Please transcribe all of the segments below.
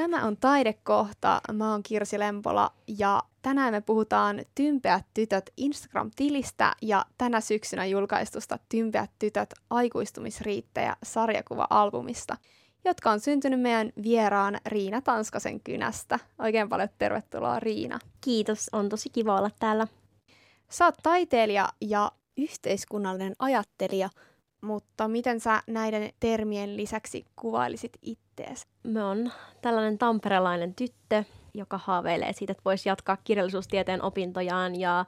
Tämä on Taidekohta. Mä oon Kirsi Lempola ja tänään me puhutaan Tympeät tytöt Instagram-tilistä ja tänä syksynä julkaistusta Tympeät tytöt aikuistumisriittejä sarjakuva-albumista, jotka on syntynyt meidän vieraan Riina Tanskasen kynästä. Oikein paljon tervetuloa Riina. Kiitos, on tosi kiva olla täällä. Sä oot taiteilija ja yhteiskunnallinen ajattelija – mutta miten sä näiden termien lisäksi kuvailisit ittees? Mä oon tällainen tamperelainen tyttö, joka haaveilee siitä, että voisi jatkaa kirjallisuustieteen opintojaan ja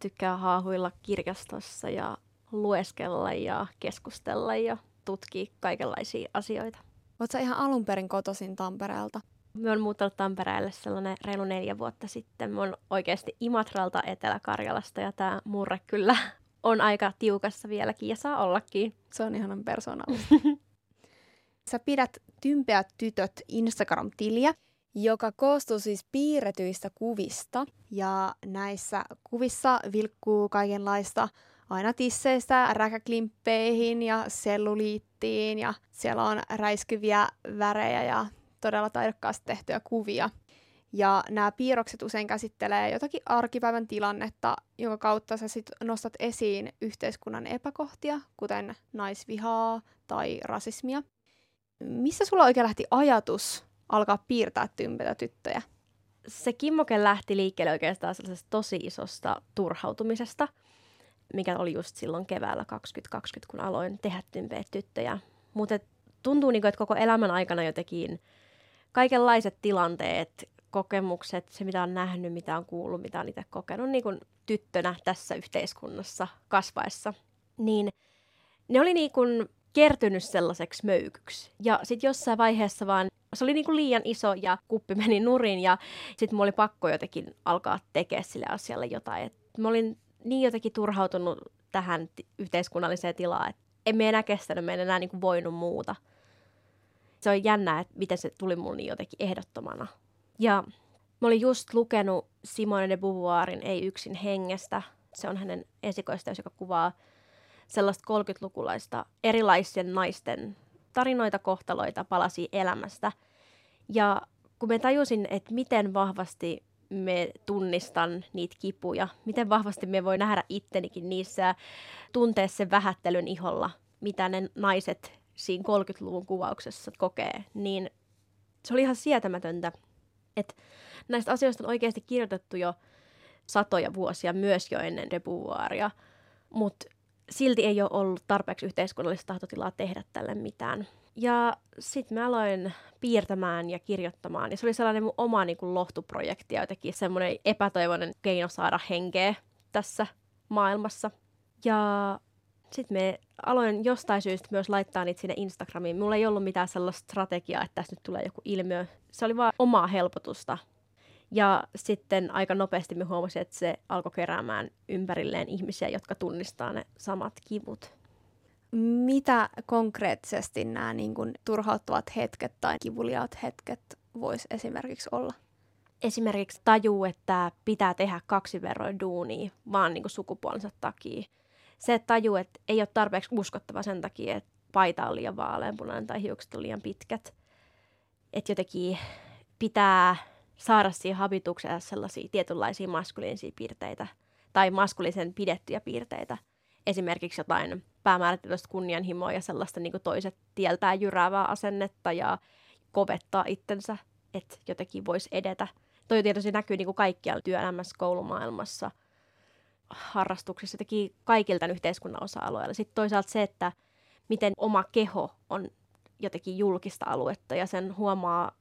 tykkää haahuilla kirjastossa ja lueskella ja keskustella ja tutkia kaikenlaisia asioita. Oletko ihan alun perin kotoisin Tampereelta? Mä oon muuttanut Tampereelle sellainen reilu neljä vuotta sitten. Mä oon oikeasti Imatralta Etelä-Karjalasta ja tämä murre kyllä on aika tiukassa vieläkin ja saa ollakin. Se on ihanan persoonallista. Sä pidät Tympeät tytöt Instagram-tiliä, joka koostuu siis piirretyistä kuvista. Ja näissä kuvissa vilkkuu kaikenlaista aina tisseistä räkäklimppeihin ja selluliittiin ja siellä on räiskyviä värejä ja todella taidokkaasti tehtyjä kuvia. Ja nämä piirrokset usein käsittelee jotakin arkipäivän tilannetta, jonka kautta sä sit nostat esiin yhteiskunnan epäkohtia, kuten naisvihaa tai rasismia. Missä sulla oikein lähti ajatus alkaa piirtää tympeitä tyttöjä? Se kimmoke lähti liikkeelle oikeastaan sellaisesta tosi isosta turhautumisesta, mikä oli just silloin keväällä 2020, kun aloin tehdä tympeitä tyttöjä. Mutta tuntuu, niin kuin, että koko elämän aikana jotenkin kaikenlaiset tilanteet, kokemukset, se mitä on nähnyt, mitä on kuullut, mitä on itse kokenut niin kuin tyttönä tässä yhteiskunnassa kasvaessa, niin ne oli niin kuin kertynyt sellaiseksi möykyksi. Ja sitten jossain vaiheessa vaan se oli niin kuin liian iso ja kuppi meni nurin ja sitten mulla oli pakko jotenkin alkaa tekemään sille asialle jotain. Et mä olin niin jotenkin turhautunut tähän t- yhteiskunnalliseen tilaan, että en me enää kestänyt, me en enää niin kuin voinut muuta. Se on jännää, että miten se tuli mulle niin jotenkin ehdottomana. Ja mä olin just lukenut Simone de Beauvoirin Ei yksin hengestä. Se on hänen esikoisteos, joka kuvaa sellaista 30-lukulaista erilaisten naisten tarinoita, kohtaloita, palasia elämästä. Ja kun mä tajusin, että miten vahvasti me tunnistan niitä kipuja, miten vahvasti me voi nähdä ittenikin niissä ja tuntea sen vähättelyn iholla, mitä ne naiset siinä 30-luvun kuvauksessa kokee, niin se oli ihan sietämätöntä, että näistä asioista on oikeasti kirjoitettu jo satoja vuosia, myös jo ennen de Beauvoiria, mutta silti ei ole ollut tarpeeksi yhteiskunnallista tahtotilaa tehdä tälle mitään. Ja sitten mä aloin piirtämään ja kirjoittamaan, ja se oli sellainen mun oma niin kuin, lohtuprojekti ja jotenkin semmoinen epätoivoinen keino saada henkeä tässä maailmassa. Ja sitten me aloin jostain syystä myös laittaa niitä sinne Instagramiin. Mulla ei ollut mitään sellaista strategiaa, että tässä nyt tulee joku ilmiö. Se oli vaan omaa helpotusta. Ja sitten aika nopeasti me huomasin, että se alkoi keräämään ympärilleen ihmisiä, jotka tunnistaa ne samat kivut. Mitä konkreettisesti nämä niin kuin, turhauttavat hetket tai kivuliaat hetket vois esimerkiksi olla? Esimerkiksi tajuu, että pitää tehdä kaksi verroin duunia vaan niin kuin sukupuolensa takia se, että tajuu, että ei ole tarpeeksi uskottava sen takia, että paita on liian vaaleanpunainen tai hiukset on liian pitkät. Että jotenkin pitää saada siihen habitukseen sellaisia tietynlaisia maskuliinisia piirteitä tai maskulisen pidettyjä piirteitä. Esimerkiksi jotain päämäärätietoista kunnianhimoa ja sellaista niin toiset tieltää jyräävää asennetta ja kovettaa itsensä, että jotenkin voisi edetä. Toi tietysti näkyy niin kuin kaikkialla työelämässä, koulumaailmassa – harrastuksissa teki kaikilta yhteiskunnan osa-alueilla. Sitten toisaalta se, että miten oma keho on jotenkin julkista aluetta ja sen huomaa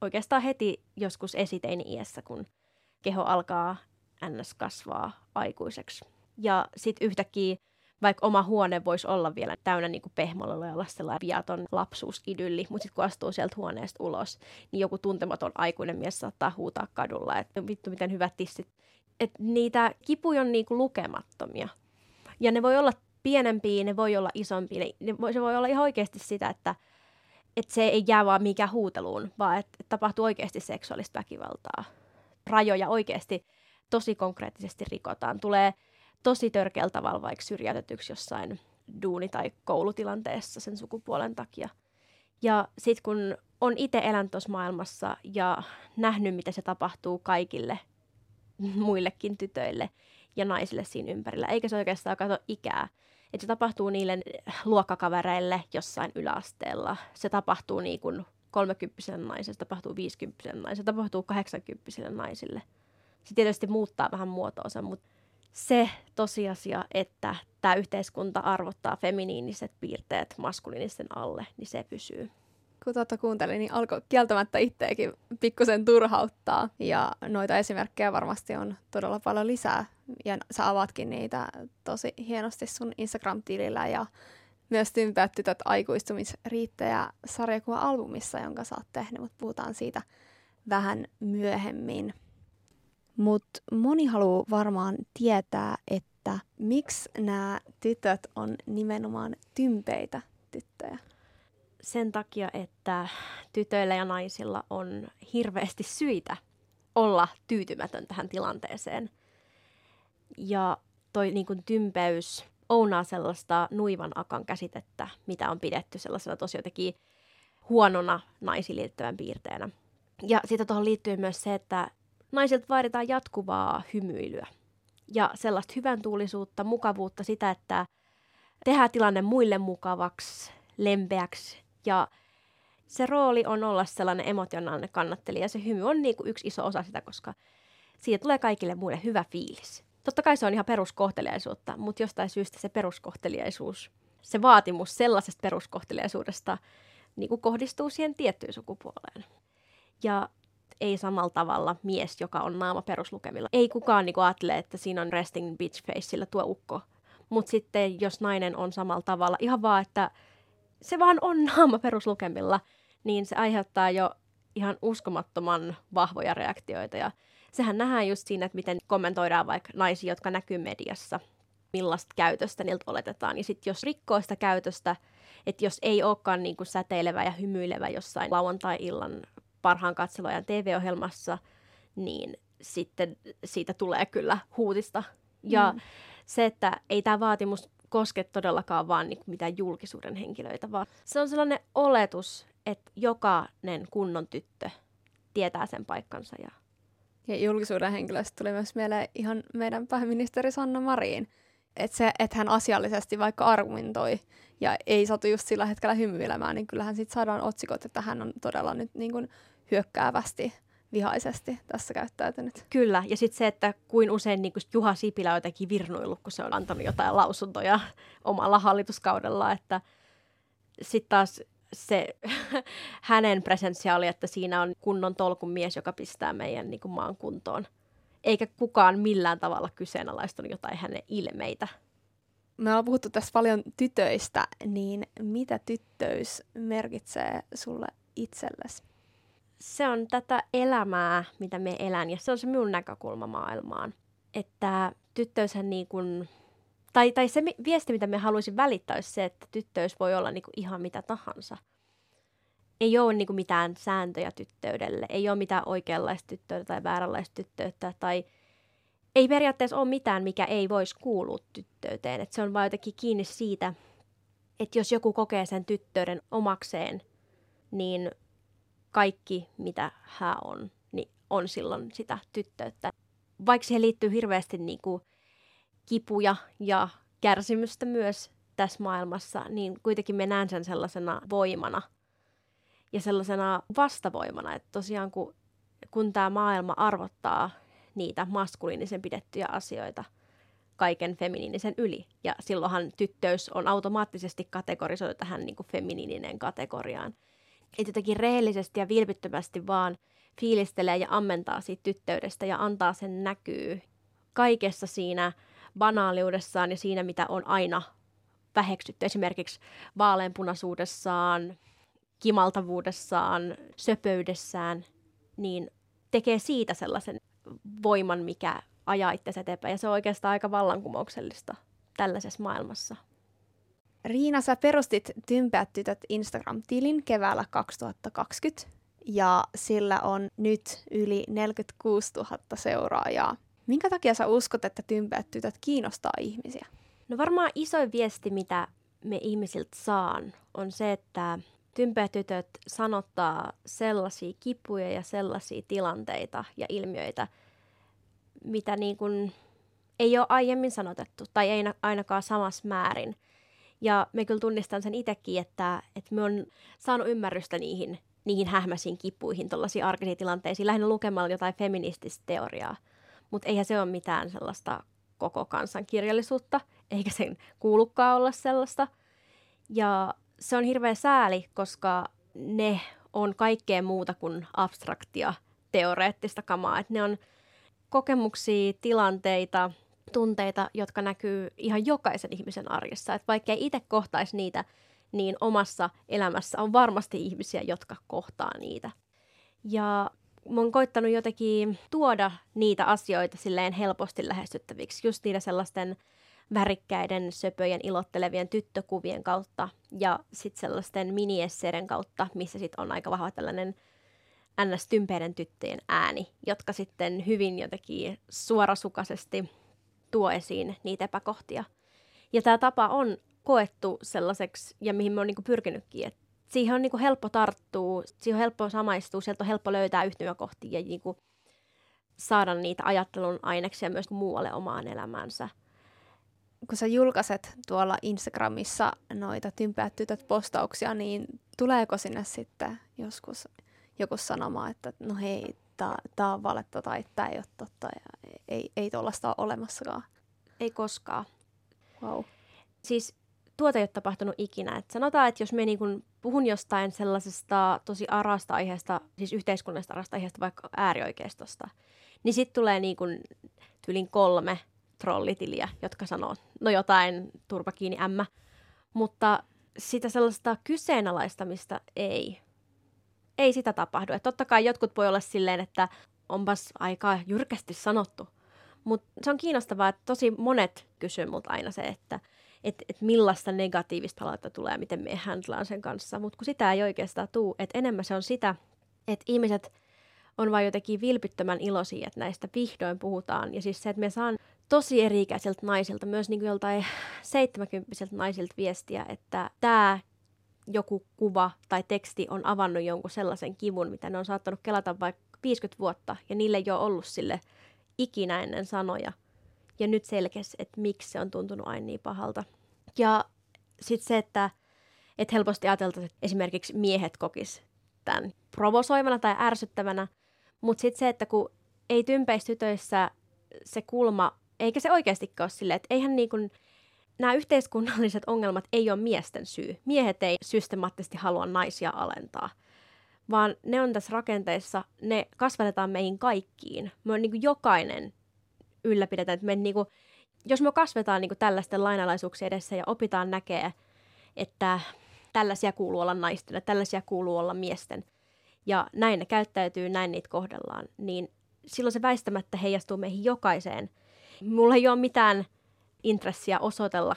oikeastaan heti joskus esiteini-iässä, kun keho alkaa ns. kasvaa aikuiseksi. Ja sitten yhtäkkiä vaikka oma huone voisi olla vielä täynnä niin pehmololla ja sellainen viaton lapsuusidylli, mutta sitten kun astuu sieltä huoneesta ulos, niin joku tuntematon aikuinen mies saattaa huutaa kadulla, että vittu miten hyvät tissit että niitä kipuja on niinku lukemattomia. Ja ne voi olla pienempiä, ne voi olla isompia. Ne, ne voi, se voi olla ihan oikeasti sitä, että, että se ei jää vaan mikään huuteluun, vaan että, että tapahtuu oikeasti seksuaalista väkivaltaa. Rajoja oikeasti tosi konkreettisesti rikotaan. Tulee tosi törkeällä tavalla vaikka syrjäytetyksi jossain duuni- tai koulutilanteessa sen sukupuolen takia. Ja sitten kun on itse elänyt tuossa maailmassa ja nähnyt, miten se tapahtuu kaikille muillekin tytöille ja naisille siinä ympärillä, eikä se oikeastaan kato ikää. Että se tapahtuu niille luokkakavereille jossain yläasteella. Se tapahtuu niin kuin 30 naiselle, se tapahtuu 50 naiselle, se tapahtuu 80 naisille. Se tietysti muuttaa vähän muotoonsa, mutta se tosiasia, että tämä yhteiskunta arvottaa feminiiniset piirteet maskuliinisten alle, niin se pysyy. Kun tuota kuuntelin, niin alkoi kieltämättä itseäkin pikkusen turhauttaa. Ja noita esimerkkejä varmasti on todella paljon lisää. Ja sä avatkin niitä tosi hienosti sun Instagram-tilillä ja myös Tympäät tytöt aikuistumisriittejä sarjakuva-albumissa, jonka sä oot tehnyt, mutta puhutaan siitä vähän myöhemmin. Mutta moni haluaa varmaan tietää, että miksi nämä tytöt on nimenomaan tympeitä tyttöjä. Sen takia, että tytöillä ja naisilla on hirveästi syitä olla tyytymätön tähän tilanteeseen. Ja toi niin kuin tympeys ounaa sellaista nuivan akan käsitettä, mitä on pidetty sellaisena tosi jotenkin huonona naisiin liittyvän piirteenä. Ja sitten tuohon liittyy myös se, että naisilta vaaditaan jatkuvaa hymyilyä ja sellaista hyvän tuulisuutta, mukavuutta, sitä, että tehdään tilanne muille mukavaksi, lempeäksi ja se rooli on olla sellainen emotionaalinen kannattelija. Se hymy on niin kuin yksi iso osa sitä, koska siitä tulee kaikille muille hyvä fiilis. Totta kai se on ihan peruskohteliaisuutta, mutta jostain syystä se peruskohteliaisuus, se vaatimus sellaisesta peruskohteliaisuudesta niin kuin kohdistuu siihen tiettyyn sukupuoleen. Ja ei samalla tavalla mies, joka on naama peruslukemilla. Ei kukaan niin ajattele, että siinä on resting bitch faceillä tuo ukko. Mutta sitten jos nainen on samalla tavalla, ihan vaan, että se vaan on naama peruslukemilla, niin se aiheuttaa jo ihan uskomattoman vahvoja reaktioita. Ja sehän nähdään just siinä, että miten kommentoidaan vaikka naisia, jotka näkyy mediassa, millaista käytöstä niiltä oletetaan. Ja sitten jos rikkoo sitä käytöstä, että jos ei olekaan niin kuin säteilevä ja hymyilevä jossain lauantai-illan parhaan katseluajan TV-ohjelmassa, niin sitten siitä tulee kyllä huutista. Ja mm. se, että ei tämä vaatimus koske todellakaan vaan niin mitään julkisuuden henkilöitä, vaan se on sellainen oletus, että jokainen kunnon tyttö tietää sen paikkansa. Ja, ja julkisuuden henkilöistä tuli myös mieleen ihan meidän pääministeri Sanna Marin. Että se, että hän asiallisesti vaikka argumentoi ja ei satu just sillä hetkellä hymyilemään, niin kyllähän sitten saadaan otsikot, että hän on todella nyt niin kuin hyökkäävästi vihaisesti tässä käyttäytynyt. Kyllä, ja sitten se, että kuin usein niin Juha Sipilä on jotenkin virnuillut, kun se on antanut jotain lausuntoja omalla hallituskaudella, että sitten taas se hänen presenssiaali, että siinä on kunnon tolkun mies, joka pistää meidän niin kuin maan kuntoon. Eikä kukaan millään tavalla kyseenalaistunut jotain hänen ilmeitä. Me ollaan puhuttu tässä paljon tytöistä, niin mitä tyttöys merkitsee sulle itsellesi? Se on tätä elämää, mitä me elän, ja se on se minun näkökulma maailmaan. Että tyttöyshän niin kuin, tai, tai se viesti, mitä me haluaisin välittää, olisi se, että tyttöys voi olla niin kuin ihan mitä tahansa. Ei ole niin kuin mitään sääntöjä tyttöydelle, ei ole mitään oikeanlaista tyttöyttä tai vääränlaista tyttöyttä, tai ei periaatteessa ole mitään, mikä ei voisi kuulua tyttöyteen. Et se on vain jotenkin kiinni siitä, että jos joku kokee sen tyttöyden omakseen, niin kaikki, mitä hän on, niin on silloin sitä tyttöyttä. Vaikka siihen liittyy hirveästi niin kuin kipuja ja kärsimystä myös tässä maailmassa, niin kuitenkin me näen sen sellaisena voimana ja sellaisena vastavoimana, että tosiaan kun, kun tämä maailma arvottaa niitä maskuliinisen pidettyjä asioita kaiken feminiinisen yli. Ja silloinhan tyttöys on automaattisesti kategorisoitu tähän niin kuin feminiininen kategoriaan että jotenkin rehellisesti ja vilpittömästi vaan fiilistelee ja ammentaa siitä tyttöydestä ja antaa sen näkyy kaikessa siinä banaaliudessaan ja siinä, mitä on aina väheksytty. Esimerkiksi vaaleanpunaisuudessaan, kimaltavuudessaan, söpöydessään, niin tekee siitä sellaisen voiman, mikä ajaa itsensä eteenpäin. Ja se on oikeastaan aika vallankumouksellista tällaisessa maailmassa. Riina, sä perustit Tympäät tytöt Instagram-tilin keväällä 2020 ja sillä on nyt yli 46 000 seuraajaa. Minkä takia sä uskot, että Tympäät tytöt kiinnostaa ihmisiä? No varmaan isoin viesti, mitä me ihmisiltä saan, on se, että tympeätytöt sanottaa sellaisia kipuja ja sellaisia tilanteita ja ilmiöitä, mitä niin kuin ei ole aiemmin sanotettu tai ei ainakaan samassa määrin. Ja me kyllä tunnistan sen itsekin, että, että me on saanut ymmärrystä niihin, niihin hähmäisiin kipuihin, tuollaisiin arkisiin tilanteisiin, lähinnä lukemalla jotain feminististä teoriaa. Mutta eihän se ole mitään sellaista koko kansan kirjallisuutta, eikä sen kuulukaan olla sellaista. Ja se on hirveä sääli, koska ne on kaikkea muuta kuin abstraktia teoreettista kamaa. Et ne on kokemuksia, tilanteita, tunteita, jotka näkyy ihan jokaisen ihmisen arjessa. Et vaikka ei itse kohtaisi niitä, niin omassa elämässä on varmasti ihmisiä, jotka kohtaa niitä. Ja mä oon koittanut jotenkin tuoda niitä asioita silleen helposti lähestyttäviksi, just niitä sellaisten värikkäiden, söpöjen, ilottelevien tyttökuvien kautta ja sitten sellaisten miniesseiden kautta, missä sitten on aika vahva tällainen ns-tympeiden tyttöjen ääni, jotka sitten hyvin jotenkin suorasukaisesti tuo esiin niitä epäkohtia. Ja tämä tapa on koettu sellaiseksi, ja mihin me on niinku pyrkinytkin, että siihen on niinku helppo tarttua, siihen on helppo samaistua, sieltä on helppo löytää yhtymäkohtia ja niinku saada niitä ajattelun aineksia myös muualle omaan elämäänsä. Kun sä julkaiset tuolla Instagramissa noita tympäät tytöt postauksia, niin tuleeko sinne sitten joskus joku sanoma, että no hei, tämä on valetta tai tämä ei ole totta ja ei, ei tuollaista ole olemassakaan? Ei koskaan. Wow. Siis tuota ei ole tapahtunut ikinä. Et sanotaan, että jos me niin kun puhun jostain sellaisesta tosi arasta aiheesta, siis yhteiskunnallisesta arasta aiheesta, vaikka äärioikeistosta, niin sitten tulee niin kun tyylin kolme trollitiliä, jotka sanoo, no jotain, turpa kiinni ämmä. Mutta sitä sellaista kyseenalaistamista ei. Ei sitä tapahdu. Et totta kai jotkut voi olla silleen, että onpas aika jyrkästi sanottu. Mutta se on kiinnostavaa, että tosi monet kysyy multa aina se, että – että et millaista negatiivista palautetta tulee ja miten me handlaan sen kanssa. Mutta kun sitä ei oikeastaan tuu, että enemmän se on sitä, että ihmiset on vain jotenkin vilpittömän iloisia, että näistä vihdoin puhutaan. Ja siis se, että me saan tosi eri-ikäisiltä naisilta, myös niin joltain 70 naisilta viestiä, että tämä joku kuva tai teksti on avannut jonkun sellaisen kivun, mitä ne on saattanut kelata vaikka 50 vuotta, ja niille ei ole ollut sille ikinä ennen sanoja – ja nyt selkeästi, että miksi se on tuntunut aina niin pahalta. Ja sitten se, että, että helposti ajateltaisiin, että esimerkiksi miehet kokis tämän provosoivana tai ärsyttävänä, mutta sitten se, että kun ei tympeistytöissä se kulma, eikä se oikeastikaan ole silleen, että eihän niin kuin, nämä yhteiskunnalliset ongelmat ei ole miesten syy. Miehet ei systemaattisesti halua naisia alentaa, vaan ne on tässä rakenteessa, ne kasvatetaan meihin kaikkiin. Me on niin kuin jokainen ylläpidetään. Että me niinku, jos me kasvetaan niinku tällaisten lainalaisuuksien edessä ja opitaan näkee, että tällaisia kuuluu olla naisten ja tällaisia kuuluu olla miesten, ja näin ne käyttäytyy, näin niitä kohdellaan, niin silloin se väistämättä heijastuu meihin jokaiseen. Mulla ei ole mitään intressiä osoitella,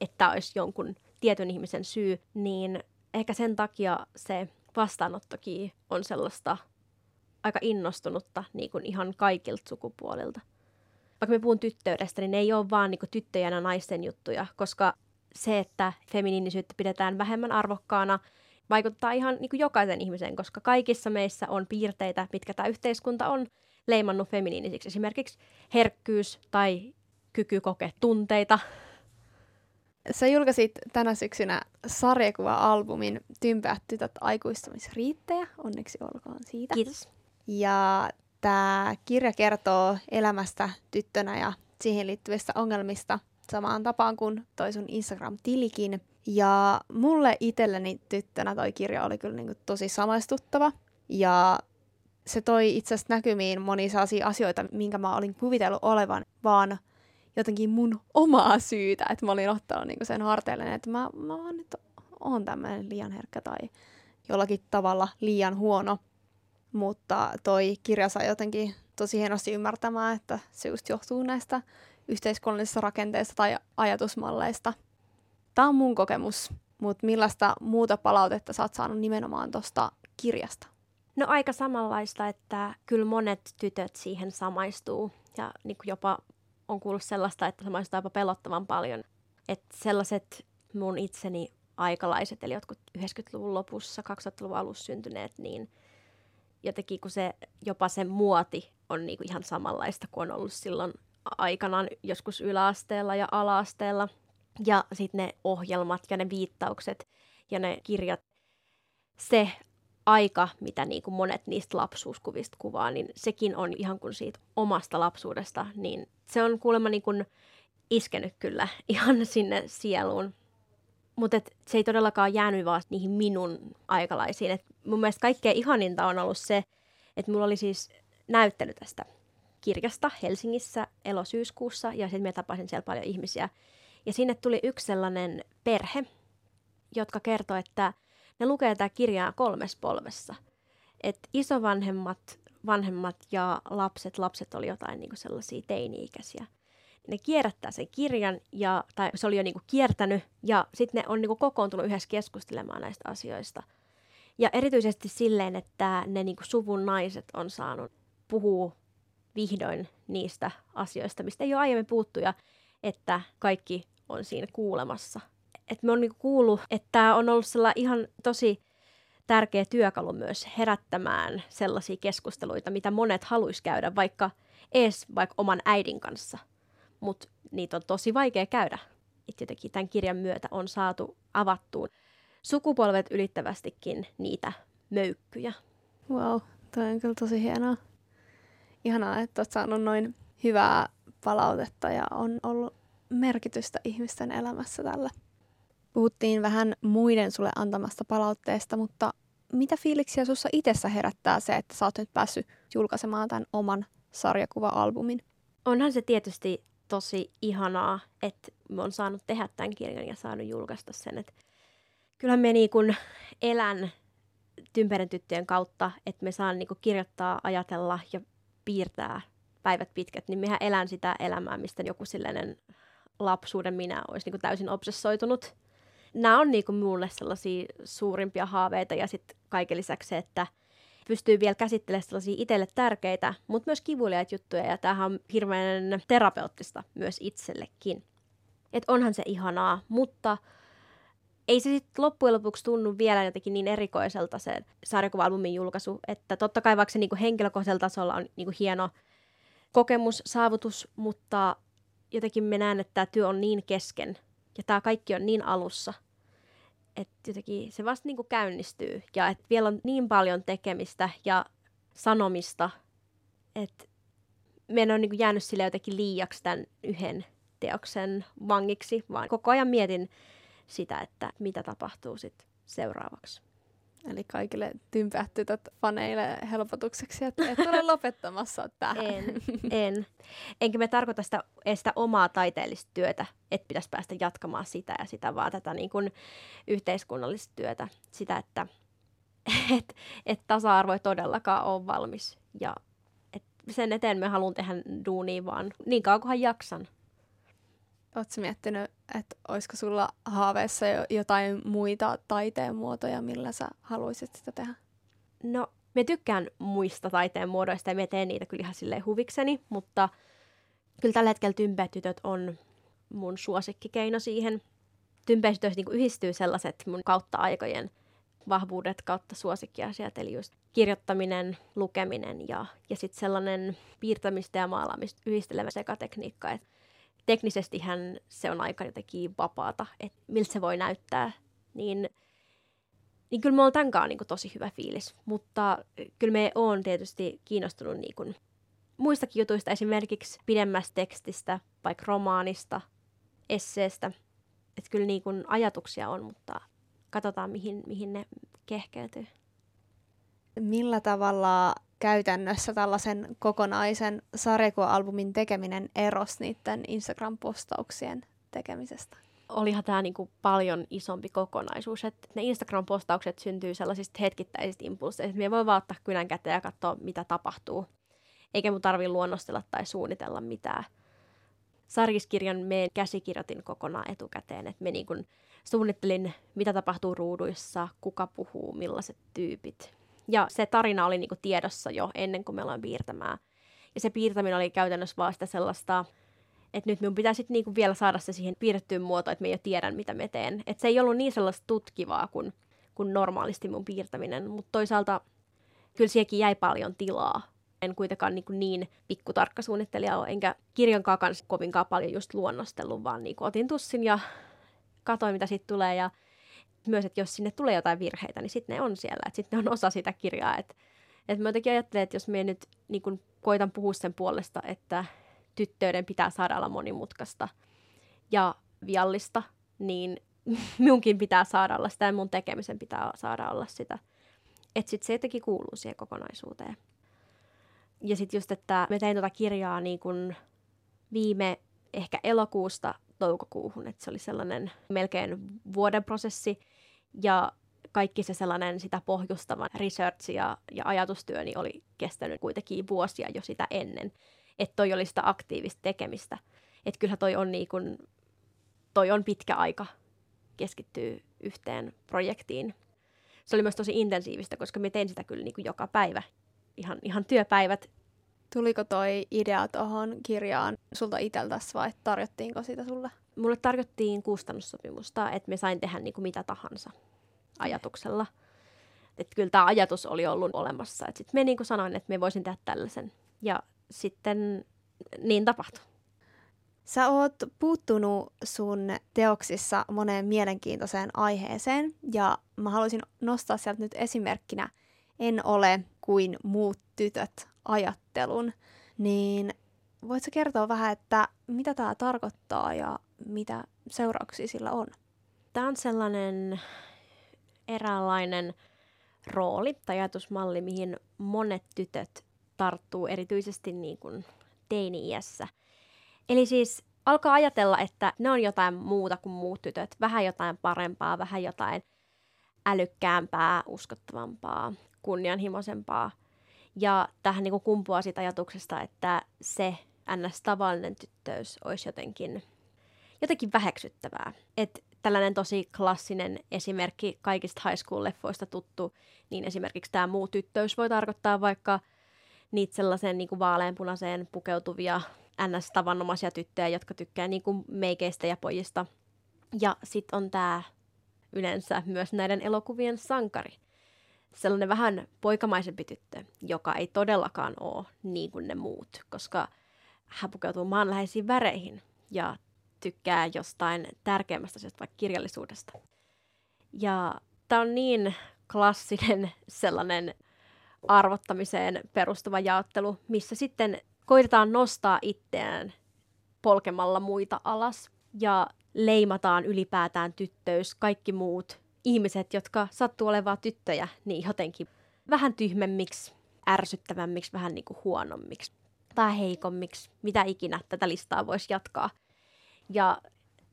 että olisi jonkun tietyn ihmisen syy, niin ehkä sen takia se vastaanottokin on sellaista aika innostunutta niin kuin ihan kaikilta sukupuolilta vaikka me puhun tyttöydestä, niin ne ei ole vaan niin tyttöjen ja naisten juttuja, koska se, että feminiinisyyttä pidetään vähemmän arvokkaana, vaikuttaa ihan niin jokaisen ihmiseen, koska kaikissa meissä on piirteitä, mitkä tämä yhteiskunta on leimannut feminiinisiksi. Esimerkiksi herkkyys tai kyky kokea tunteita. Sä julkaisit tänä syksynä sarjakuva-albumin Tympäät tytöt aikuistumisriittejä. Onneksi olkoon siitä. Kiitos. Ja Tämä kirja kertoo elämästä tyttönä ja siihen liittyvistä ongelmista samaan tapaan kuin toi sun Instagram-tilikin. Ja mulle itselleni tyttönä toi kirja oli kyllä niin tosi samaistuttava. Ja se toi itse asiassa näkymiin monia asioita, minkä mä olin kuvitellut olevan, vaan jotenkin mun omaa syytä, että mä olin ottanut niin sen harteille, että mä, mä vaan nyt oon tämmöinen liian herkkä tai jollakin tavalla liian huono. Mutta toi kirja sai jotenkin tosi hienosti ymmärtämään, että se just johtuu näistä yhteiskunnallisista rakenteista tai ajatusmalleista. Tämä on mun kokemus, mutta millaista muuta palautetta sä oot saanut nimenomaan tuosta kirjasta? No aika samanlaista, että kyllä monet tytöt siihen samaistuu ja niin kuin jopa on kuullut sellaista, että samaistuu jopa pelottavan paljon. Että sellaiset mun itseni aikalaiset, eli jotkut 90-luvun lopussa, 2000-luvun alussa syntyneet, niin jotenkin kun se, jopa se muoti on niin kuin ihan samanlaista kuin on ollut silloin aikanaan joskus yläasteella ja alaasteella. Ja sitten ne ohjelmat ja ne viittaukset ja ne kirjat, se aika, mitä niin kuin monet niistä lapsuuskuvista kuvaa, niin sekin on ihan kuin siitä omasta lapsuudesta, niin se on kuulemma niin kuin iskenyt kyllä ihan sinne sieluun. Mutta se ei todellakaan jäänyt vaan niihin minun aikalaisiin. Et mun mielestä kaikkein ihaninta on ollut se, että mulla oli siis näyttely tästä kirjasta Helsingissä elosyyskuussa ja sitten mä tapasin siellä paljon ihmisiä. Ja sinne tuli yksi sellainen perhe, jotka kertoi, että ne lukee tätä kirjaa kolmes polvessa. Että isovanhemmat, vanhemmat ja lapset, lapset oli jotain niin sellaisia teini-ikäisiä. Ne kierrättää sen kirjan, ja, tai se oli jo niin kuin kiertänyt, ja sitten ne on niin kuin kokoontunut yhdessä keskustelemaan näistä asioista. Ja erityisesti silleen, että ne niin kuin suvun naiset on saanut puhua vihdoin niistä asioista, mistä ei ole aiemmin puuttu, ja että kaikki on siinä kuulemassa – että me on niinku kuullut, että tämä on ollut sellainen ihan tosi tärkeä työkalu myös herättämään sellaisia keskusteluita, mitä monet haluaisi käydä, vaikka ees vaikka oman äidin kanssa. Mutta niitä on tosi vaikea käydä. Et jotenkin tämän kirjan myötä on saatu avattuun sukupolvet ylittävästikin niitä möykkyjä. Wow, toi on kyllä tosi hienoa. Ihanaa, että olet saanut noin hyvää palautetta ja on ollut merkitystä ihmisten elämässä tällä. Puhuttiin vähän muiden sulle antamasta palautteesta, mutta mitä fiiliksiä sussa itsessä herättää se, että sä oot nyt päässyt julkaisemaan tämän oman sarjakuva-albumin? Onhan se tietysti tosi ihanaa, että mä oon saanut tehdä tämän kirjan ja saanut julkaista sen. Että kyllähän me niin kun elän Tymperen tyttöjen kautta, että me saan niin kirjoittaa, ajatella ja piirtää päivät pitkät, niin mehän elän sitä elämää, mistä joku sellainen lapsuuden minä olisi niin täysin obsessoitunut nämä on niinku mulle sellaisia suurimpia haaveita ja sitten kaiken lisäksi se, että pystyy vielä käsittelemään sellaisia itselle tärkeitä, mutta myös kivuliaita juttuja. Ja tämähän on hirveän terapeuttista myös itsellekin. Että onhan se ihanaa, mutta ei se sitten loppujen lopuksi tunnu vielä jotenkin niin erikoiselta se sarjakuva-albumin julkaisu, että totta kai vaikka se niinku henkilökohtaisella tasolla on niinku hieno kokemus, saavutus, mutta jotenkin me näen, että tämä työ on niin kesken ja tämä kaikki on niin alussa, että jotenkin se vasta niin kuin käynnistyy ja että vielä on niin paljon tekemistä ja sanomista, että meidän on niin kuin jäänyt sille jotenkin liiaksi tämän yhden teoksen vangiksi, vaan koko ajan mietin sitä, että mitä tapahtuu sitten seuraavaksi. Eli kaikille tympäät tytöt faneille helpotukseksi, että et ole lopettamassa tähän. En, en. Enkä me tarkoita sitä, sitä omaa taiteellista työtä, että pitäisi päästä jatkamaan sitä ja sitä, vaan tätä niin kuin yhteiskunnallista työtä. Sitä, että et, et tasa-arvo ei todellakaan ole valmis. Ja et sen eteen me haluan tehdä duunia vaan niin kauan kunhan jaksan. Oletko miettinyt, että olisiko sulla haaveessa jo jotain muita taiteen muotoja, millä sä haluaisit sitä tehdä? No, me tykkään muista taiteen muodoista ja me teen niitä kyllä ihan silleen huvikseni, mutta kyllä tällä hetkellä tympätytöt on mun suosikkikeino siihen. Tympätytöissä niin yhdistyy sellaiset mun kautta aikojen vahvuudet kautta suosikkiasiat, eli just kirjoittaminen, lukeminen ja, ja sitten sellainen piirtämistä ja maalaamista yhdistelevä sekatekniikka. Et teknisestihän se on aika jotenkin vapaata, että miltä se voi näyttää, niin, niin kyllä mulla on tämänkaan niin tosi hyvä fiilis. Mutta kyllä me on tietysti kiinnostunut niin kuin muistakin jutuista, esimerkiksi pidemmästä tekstistä, vaikka romaanista, esseestä. Että kyllä niin kuin ajatuksia on, mutta katsotaan mihin, mihin ne kehkeytyy. Millä tavalla käytännössä tällaisen kokonaisen sarjakuva-albumin tekeminen eros niiden Instagram-postauksien tekemisestä? Olihan tämä niinku paljon isompi kokonaisuus, että ne Instagram-postaukset syntyy sellaisista hetkittäisistä impulseista, me voi vaan ottaa kynän käteen ja katsoa, mitä tapahtuu. Eikä mun tarvi luonnostella tai suunnitella mitään. Sarjiskirjan me käsikirjoitin kokonaan etukäteen, että me niinku suunnittelin, mitä tapahtuu ruuduissa, kuka puhuu, millaiset tyypit, ja se tarina oli niinku tiedossa jo ennen kuin me aloin piirtämään. Ja se piirtäminen oli käytännössä vaan sitä sellaista että nyt minun pitää sitten niinku vielä saada se siihen piirrettyyn muotoon, että me jo tiedän, mitä me teen. Että se ei ollut niin sellaista tutkivaa kuin, kuin normaalisti mun piirtäminen, mutta toisaalta kyllä siihenkin jäi paljon tilaa. En kuitenkaan niin, niin pikkutarkka suunnittelija ole, enkä kirjankaan kanssa kovinkaan paljon just luonnostellut, vaan niin otin tussin ja katsoin, mitä siitä tulee. Ja myös, että jos sinne tulee jotain virheitä, niin sitten ne on siellä, että sitten ne on osa sitä kirjaa. Että et mä jotenkin ajattelen, että jos me nyt niin kun koitan puhua sen puolesta, että tyttöiden pitää saada olla monimutkaista ja viallista, niin minunkin pitää saada olla sitä ja mun tekemisen pitää saada olla sitä. Että sitten se jotenkin kuuluu siihen kokonaisuuteen. Ja sitten just, että me tein tuota kirjaa niin kun viime ehkä elokuusta toukokuuhun, että se oli sellainen melkein vuoden prosessi. Ja kaikki se sellainen sitä pohjustavan research ja, ja ajatustyöni oli kestänyt kuitenkin vuosia jo sitä ennen. Että toi oli sitä aktiivista tekemistä. Että kyllähän toi on, niin kun, toi on pitkä aika keskittyy yhteen projektiin. Se oli myös tosi intensiivistä, koska me tein sitä kyllä niin joka päivä. Ihan, ihan työpäivät. Tuliko toi idea tuohon kirjaan sulta itseltäsi vai tarjottiinko sitä sulle? Mulle tarjottiin kustannussopimusta, että me sain tehdä niin kuin mitä tahansa ajatuksella. Että kyllä tämä ajatus oli ollut olemassa. Sitten me niin kuin sanoin, että me voisin tehdä tällaisen. Ja sitten niin tapahtui. Sä oot puuttunut sun teoksissa moneen mielenkiintoiseen aiheeseen ja mä haluaisin nostaa sieltä nyt esimerkkinä En ole kuin muut tytöt ajattelun. Niin voitko kertoa vähän, että mitä tämä tarkoittaa ja mitä seurauksia sillä on? Tämä on sellainen eräänlainen rooli tai ajatusmalli, mihin monet tytöt tarttuu erityisesti niin kuin teini-iässä. Eli siis alkaa ajatella, että ne on jotain muuta kuin muut tytöt, vähän jotain parempaa, vähän jotain älykkäämpää, uskottavampaa, kunnianhimoisempaa. Ja tähän niin kumpuaa siitä ajatuksesta, että se ns. tavallinen tyttöys olisi jotenkin, jotenkin väheksyttävää. Että tällainen tosi klassinen esimerkki kaikista high school-leffoista tuttu, niin esimerkiksi tämä muu tyttöys voi tarkoittaa vaikka niitä sellaisen niin kuin vaaleanpunaiseen pukeutuvia ns-tavanomaisia tyttöjä, jotka tykkää niin kuin meikeistä ja pojista. Ja sitten on tämä yleensä myös näiden elokuvien sankari. Sellainen vähän poikamaisempi tyttö, joka ei todellakaan ole niin kuin ne muut, koska hän pukeutuu maanläheisiin väreihin ja tykkää jostain tärkeämmästä asiasta, vaikka kirjallisuudesta. Ja tämä on niin klassinen sellainen arvottamiseen perustuva jaottelu, missä sitten koitetaan nostaa itseään polkemalla muita alas ja leimataan ylipäätään tyttöys, kaikki muut ihmiset, jotka sattuu olemaan tyttöjä, niin jotenkin vähän tyhmemmiksi, ärsyttävämmiksi, vähän niin kuin huonommiksi tai heikommiksi, mitä ikinä tätä listaa voisi jatkaa. Ja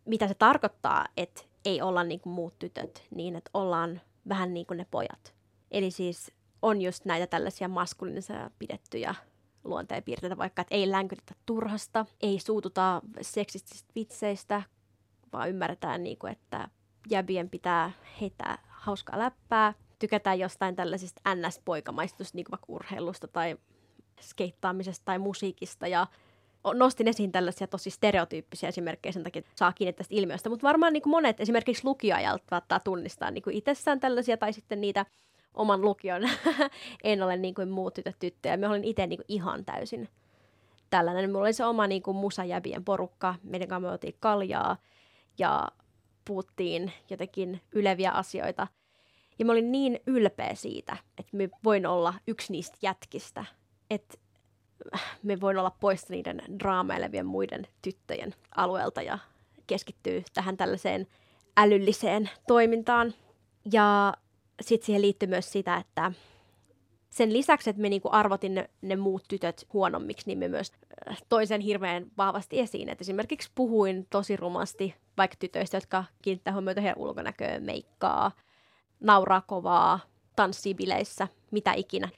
mitä se tarkoittaa, että ei olla niin kuin muut tytöt, niin että ollaan vähän niin kuin ne pojat. Eli siis on just näitä tällaisia maskuliinisia pidettyjä luonteenpiirteitä, vaikka että ei länkytetä turhasta, ei suututa seksistisistä vitseistä, vaan ymmärretään, niin kuin, että jäbien pitää heittää hauskaa läppää, tykätään jostain tällaisista ns-poikamaistus, niin kuin vaikka urheilusta tai skeittaamisesta tai musiikista ja nostin esiin tällaisia tosi stereotyyppisiä esimerkkejä sen takia, että saa kiinni tästä ilmiöstä, mutta varmaan niin kuin monet esimerkiksi lukioajalta vaattaa tunnistaa niin kuin itsessään tällaisia tai sitten niitä oman lukion en ole niin kuin muut tytöt tyttöjä. Me olin itse niin kuin ihan täysin tällainen. Mulla oli se oma niin kuin musajäbien porukka, meidän kanssa me kaljaa ja puhuttiin jotenkin yleviä asioita. Ja mä olin niin ylpeä siitä, että me voin olla yksi niistä jätkistä, että me voin olla pois niiden draamailevien muiden tyttöjen alueelta ja keskittyy tähän tällaiseen älylliseen toimintaan. Ja sitten siihen liittyy myös sitä, että sen lisäksi, että me niinku arvotin ne, ne muut tytöt huonommiksi, niin me myös äh, toisen hirveän vahvasti esiin. Et esimerkiksi puhuin tosi rumasti vaikka tytöistä, jotka kiinnittää huomiota heidän ulkonäköön, meikkaa, nauraa kovaa, tanssii bileissä, mitä ikinä.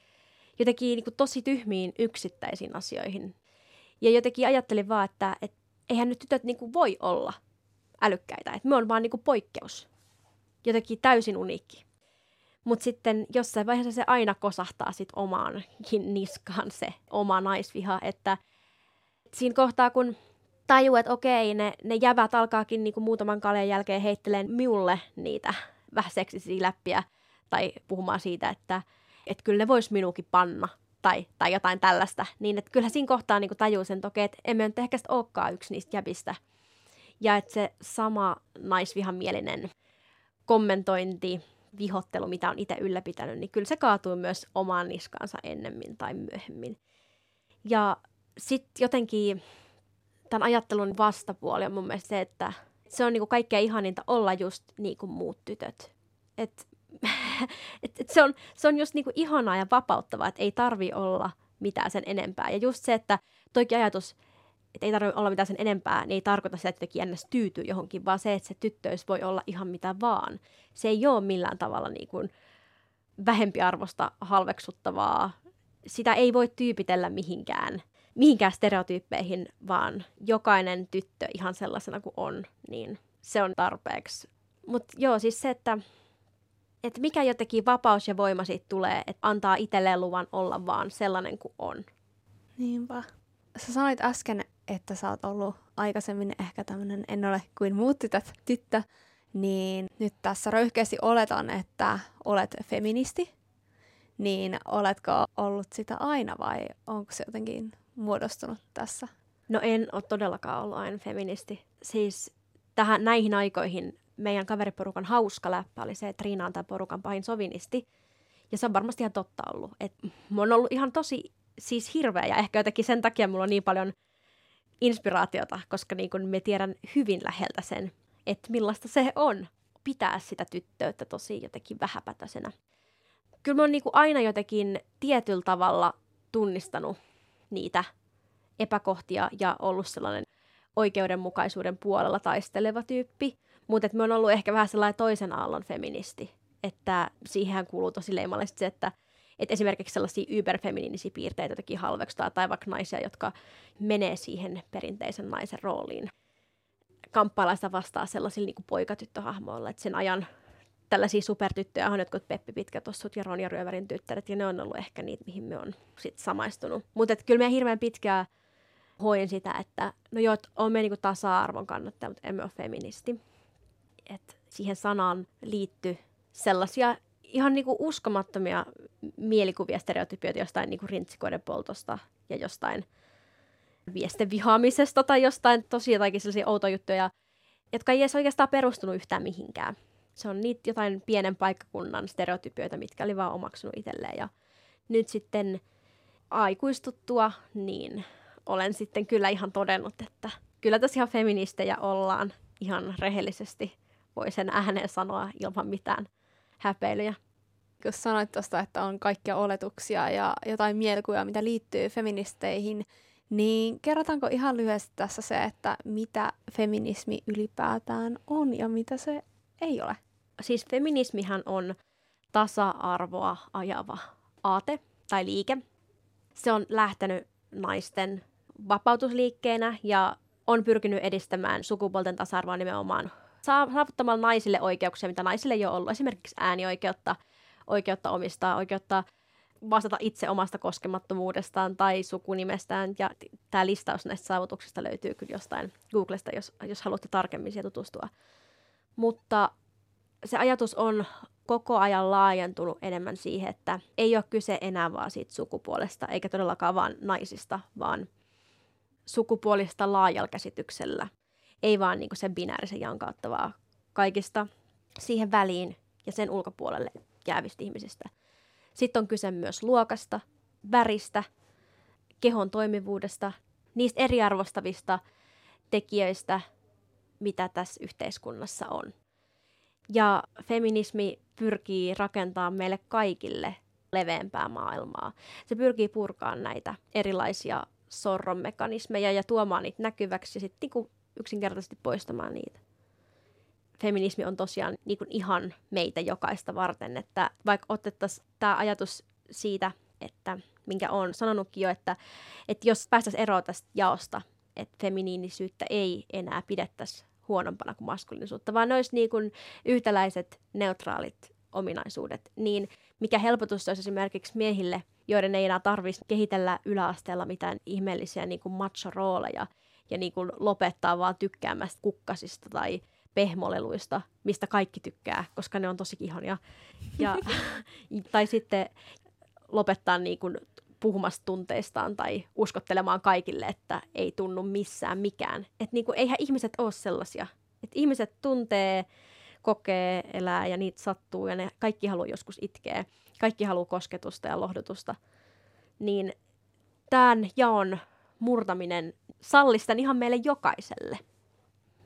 Jotenkin niinku tosi tyhmiin yksittäisiin asioihin. Ja jotenkin ajattelin vaan, että et, eihän nyt tytöt niinku voi olla älykkäitä. Et me on vaan niinku poikkeus. Jotenkin täysin uniikki. Mutta sitten jossain vaiheessa se aina kosahtaa sit omaankin niskaan se oma naisviha, että siinä kohtaa kun tajuu, että okei, ne, ne jävät alkaakin niinku muutaman kaljan jälkeen heitteleen minulle niitä vähän seksisiä läppiä tai puhumaan siitä, että et kyllä ne vois minuukin panna tai, tai jotain tällaista. Niin että kyllä siinä kohtaa niin tajuu sen toki, että emme nyt ehkä olekaan yksi niistä jäbistä. Ja että se sama naisvihamielinen kommentointi, vihottelu, mitä on itse ylläpitänyt, niin kyllä se kaatuu myös omaan niskaansa ennemmin tai myöhemmin. Ja sitten jotenkin tämän ajattelun vastapuoli on mun mielestä se, että se on niinku kaikkea ihaninta olla just niin kuin muut tytöt. Et, et, et se, on, se on just niinku ihanaa ja vapauttavaa, että ei tarvi olla mitään sen enempää. Ja just se, että toikin ajatus, että ei tarvitse olla mitään sen enempää, niin ei tarkoita sitä, että jotenkin tyytyy johonkin, vaan se, että se tyttöys voi olla ihan mitä vaan. Se ei ole millään tavalla niin kuin vähempiarvosta halveksuttavaa. Sitä ei voi tyypitellä mihinkään, mihinkään stereotyyppeihin, vaan jokainen tyttö ihan sellaisena kuin on, niin se on tarpeeksi. Mutta joo, siis se, että, että mikä jotenkin vapaus ja voima siitä tulee, että antaa itselleen luvan olla vaan sellainen kuin on. Niinpä. Sä sanoit äsken, että sä oot ollut aikaisemmin ehkä tämmöinen en ole kuin muut tytöt tyttö, niin nyt tässä röyhkeästi oletan, että olet feministi. Niin oletko ollut sitä aina vai onko se jotenkin muodostunut tässä? No en ole todellakaan ollut aina feministi. Siis tähän näihin aikoihin meidän kaveriporukan hauska läppä oli se, että Riina on tämän porukan pahin sovinisti. Ja se on varmasti ihan totta ollut. Et oon ollut ihan tosi siis hirveä ja ehkä jotenkin sen takia mulla on niin paljon inspiraatiota, koska niin kun me tiedän hyvin läheltä sen, että millaista se on pitää sitä tyttöyttä tosi jotenkin vähäpätöisenä. Kyllä mä oon niin aina jotenkin tietyllä tavalla tunnistanut niitä epäkohtia ja ollut sellainen oikeudenmukaisuuden puolella taisteleva tyyppi. Mutta me on ollut ehkä vähän sellainen toisen aallon feministi. Että siihen kuuluu tosi leimallisesti se, että et esimerkiksi sellaisia yberfeminiinisiä piirteitä jotenkin halveksutaan, tai vaikka naisia, jotka menee siihen perinteisen naisen rooliin. Kamppailla vastaa sellaisilla niin poikatyttöhahmoilla, että sen ajan tällaisia supertyttöjä on jotkut Peppi Pitkätossut ja Ronja Ryövärin tyttäret, ja ne on ollut ehkä niitä, mihin me on sit samaistunut. Mutta kyllä me hirveän pitkään hoin sitä, että no joo, on me niinku tasa-arvon kannattaja, mutta emme ole feministi. Et siihen sanaan liittyy sellaisia ihan niinku uskomattomia mielikuvia, stereotypioita jostain niinku rintsikoiden poltosta ja jostain viesten vihaamisesta tai jostain tosi jotakin sellaisia outoja juttuja, jotka ei edes oikeastaan perustunut yhtään mihinkään. Se on niitä jotain pienen paikkakunnan stereotypioita, mitkä oli vaan omaksunut itselleen. Ja nyt sitten aikuistuttua, niin olen sitten kyllä ihan todennut, että kyllä tässä ihan feministejä ollaan ihan rehellisesti. Voi sen ääneen sanoa ilman mitään häpeilyjä. Kun sanoit tuosta, että on kaikkia oletuksia ja jotain mielikuvia, mitä liittyy feministeihin, niin kerrotaanko ihan lyhyesti tässä se, että mitä feminismi ylipäätään on ja mitä se ei ole? Siis feminismihan on tasa-arvoa ajava aate tai liike. Se on lähtenyt naisten vapautusliikkeenä ja on pyrkinyt edistämään sukupuolten tasa-arvoa nimenomaan saavuttamalla naisille oikeuksia, mitä naisille ei ole ollut. Esimerkiksi äänioikeutta, oikeutta omistaa, oikeutta vastata itse omasta koskemattomuudestaan tai sukunimestään. Ja tämä listaus näistä saavutuksista löytyy kyllä jostain Googlesta, jos, jos haluatte tarkemmin siihen tutustua. Mutta se ajatus on koko ajan laajentunut enemmän siihen, että ei ole kyse enää vaan siitä sukupuolesta, eikä todellakaan vaan naisista, vaan sukupuolista laajalla käsityksellä – ei vaan niin sen binäärisen jankauttavaa kaikista siihen väliin ja sen ulkopuolelle jäävistä ihmisistä. Sitten on kyse myös luokasta, väristä, kehon toimivuudesta, niistä eriarvostavista tekijöistä, mitä tässä yhteiskunnassa on. Ja feminismi pyrkii rakentamaan meille kaikille leveämpää maailmaa. Se pyrkii purkaan näitä erilaisia sorron mekanismeja ja tuomaan niitä näkyväksi ja sitten niinku yksinkertaisesti poistamaan niitä. Feminismi on tosiaan niin kuin ihan meitä jokaista varten, että vaikka otettaisiin tämä ajatus siitä, että minkä olen sanonutkin jo, että, että jos päästäisiin eroon tästä jaosta, että feminiinisyyttä ei enää pidettäisi huonompana kuin maskuliinisuutta, vaan ne olisi niin kuin yhtäläiset neutraalit ominaisuudet, niin mikä helpotus olisi esimerkiksi miehille, joiden ei enää tarvitsisi kehitellä yläasteella mitään ihmeellisiä niin macho-rooleja, ja niin kuin lopettaa vaan tykkäämästä kukkasista tai pehmoleluista, mistä kaikki tykkää, koska ne on tosi ihania. Ja, tai sitten lopettaa niin kuin puhumasta tunteistaan tai uskottelemaan kaikille, että ei tunnu missään mikään. Että niin kuin, eihän ihmiset ole sellaisia. Että ihmiset tuntee, kokee, elää ja niitä sattuu ja ne kaikki haluaa joskus itkeä. Kaikki haluaa kosketusta ja lohdutusta. Niin tämän jaon murtaminen sallistan ihan meille jokaiselle.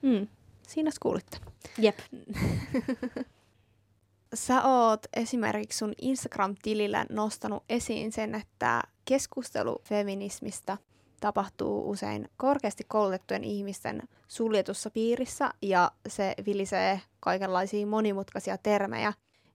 Mm. Siinä kuulitte. Jep. Sä oot esimerkiksi sun Instagram-tilillä nostanut esiin sen, että keskustelu feminismistä tapahtuu usein korkeasti koulutettujen ihmisten suljetussa piirissä ja se vilisee kaikenlaisia monimutkaisia termejä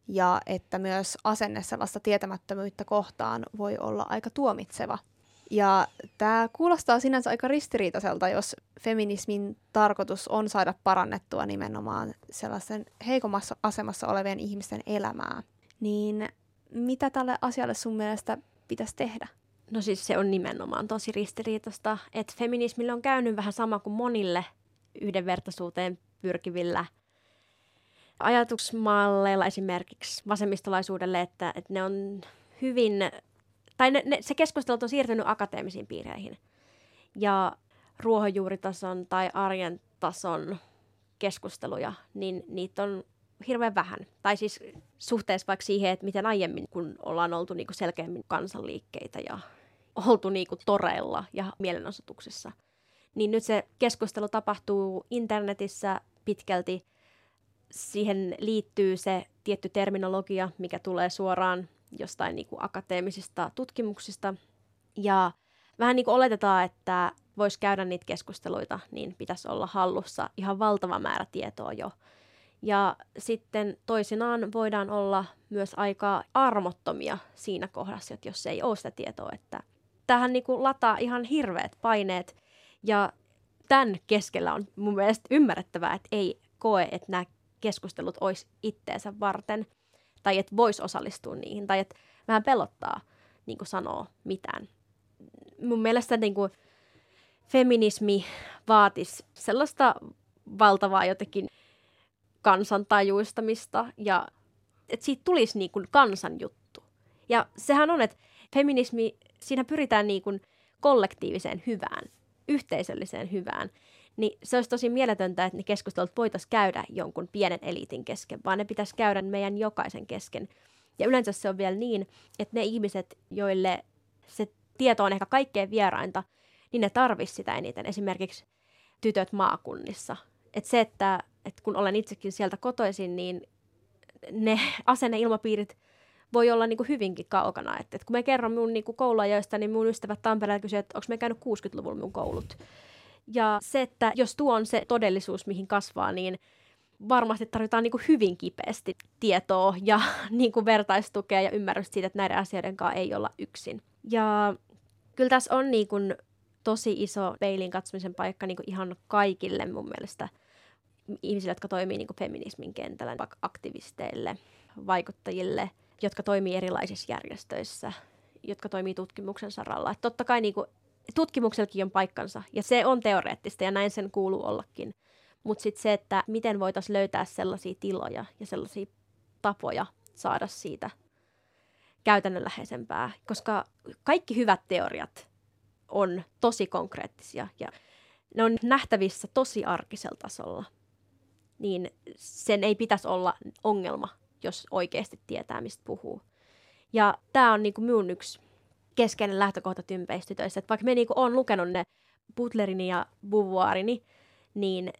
ja että myös asenne sellaista tietämättömyyttä kohtaan voi olla aika tuomitseva – ja tämä kuulostaa sinänsä aika ristiriitaiselta, jos feminismin tarkoitus on saada parannettua nimenomaan sellaisen heikommassa asemassa olevien ihmisten elämää. Niin mitä tälle asialle sun mielestä pitäisi tehdä? No siis se on nimenomaan tosi ristiriitaista, että feminismille on käynyt vähän sama kuin monille yhdenvertaisuuteen pyrkivillä ajatusmalleilla esimerkiksi vasemmistolaisuudelle, että, että ne on hyvin tai ne, ne, se keskustelu on siirtynyt akateemisiin piireihin. Ja ruohonjuuritason tai arjen tason keskusteluja, niin niitä on hirveän vähän. Tai siis suhteessa vaikka siihen, että miten aiemmin, kun ollaan oltu niinku selkeämmin kansanliikkeitä ja oltu niinku toreilla ja mielenosoituksissa, niin nyt se keskustelu tapahtuu internetissä pitkälti. Siihen liittyy se tietty terminologia, mikä tulee suoraan jostain niin kuin akateemisista tutkimuksista. Ja vähän niin kuin oletetaan, että voisi käydä niitä keskusteluita, niin pitäisi olla hallussa ihan valtava määrä tietoa jo. Ja sitten toisinaan voidaan olla myös aika armottomia siinä kohdassa, että jos ei ole sitä tietoa, että tähän niin kuin lataa ihan hirveät paineet. Ja tämän keskellä on mun mielestä ymmärrettävää, että ei koe, että nämä keskustelut olisi itteensä varten – tai että voisi osallistua niihin, tai että vähän pelottaa niin kuin sanoo mitään. Mun mielestä niin kuin, feminismi vaatisi sellaista valtavaa jotenkin kansantajuistamista ja että siitä tulisi niin kuin kansanjuttu. Ja sehän on, että feminismi, siinä pyritään niin kuin kollektiiviseen hyvään, yhteisölliseen hyvään niin se olisi tosi mieletöntä, että ne keskustelut voitaisiin käydä jonkun pienen eliitin kesken, vaan ne pitäisi käydä meidän jokaisen kesken. Ja yleensä se on vielä niin, että ne ihmiset, joille se tieto on ehkä kaikkein vierainta, niin ne tarvisivat sitä eniten. Esimerkiksi tytöt maakunnissa. Että se, että, että kun olen itsekin sieltä kotoisin, niin ne asenneilmapiirit voi olla niin kuin hyvinkin kaukana. Et, et kun me kerron mun niin kuin kouluajoista, niin mun ystävät Tampereella kysyvät, että onko me käynyt 60-luvulla mun koulut. Ja se, että jos tuo on se todellisuus, mihin kasvaa, niin varmasti tarvitaan niin kuin hyvin kipeästi tietoa ja niin kuin vertaistukea ja ymmärrystä siitä, että näiden asioiden kanssa ei olla yksin. Ja kyllä tässä on niin kuin tosi iso peilin katsomisen paikka niin kuin ihan kaikille mun mielestä ihmisille, jotka toimii niin kuin feminismin kentällä, vaikka aktivisteille, vaikuttajille, jotka toimii erilaisissa järjestöissä, jotka toimii tutkimuksen saralla. Että totta kai niin kuin tutkimuksellakin on paikkansa ja se on teoreettista ja näin sen kuuluu ollakin. Mutta sitten se, että miten voitaisiin löytää sellaisia tiloja ja sellaisia tapoja saada siitä käytännönläheisempää, koska kaikki hyvät teoriat on tosi konkreettisia ja ne on nähtävissä tosi arkisella tasolla. Niin sen ei pitäisi olla ongelma, jos oikeasti tietää, mistä puhuu. Ja tämä on niinku minun yksi keskeinen lähtökohta tympeistytöissä. Että vaikka me niinku on lukenut ne Butlerini ja Beauvoirini, niin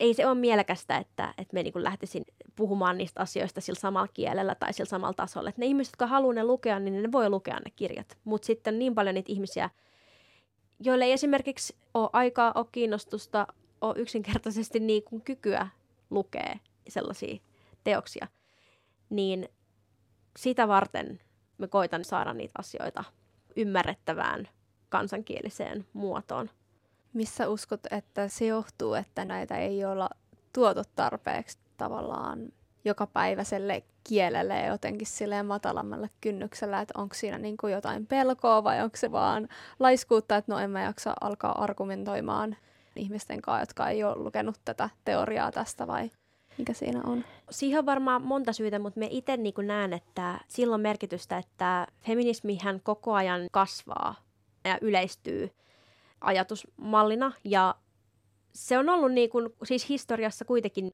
ei se ole mielekästä, että, että me niinku lähtisin puhumaan niistä asioista sillä samalla kielellä tai sillä samalla tasolla. Että ne ihmiset, jotka haluaa ne lukea, niin ne voi lukea ne kirjat. Mutta sitten niin paljon niitä ihmisiä, joille ei esimerkiksi ole aikaa, ole kiinnostusta, ole yksinkertaisesti niin kuin kykyä lukea sellaisia teoksia, niin sitä varten me koitan saada niitä asioita ymmärrettävään kansankieliseen muotoon. Missä uskot, että se johtuu, että näitä ei olla tuotu tarpeeksi tavallaan jokapäiväiselle kielelle ja jotenkin silleen matalammalle kynnyksellä, että onko siinä niin kuin jotain pelkoa vai onko se vaan laiskuutta, että no en mä jaksa alkaa argumentoimaan? ihmisten kanssa, jotka ei ole lukenut tätä teoriaa tästä vai mikä siinä on? Siihen on varmaan monta syytä, mutta me itse niin näen, että sillä on merkitystä, että feminismihän koko ajan kasvaa ja yleistyy ajatusmallina ja se on ollut niin kuin, siis historiassa kuitenkin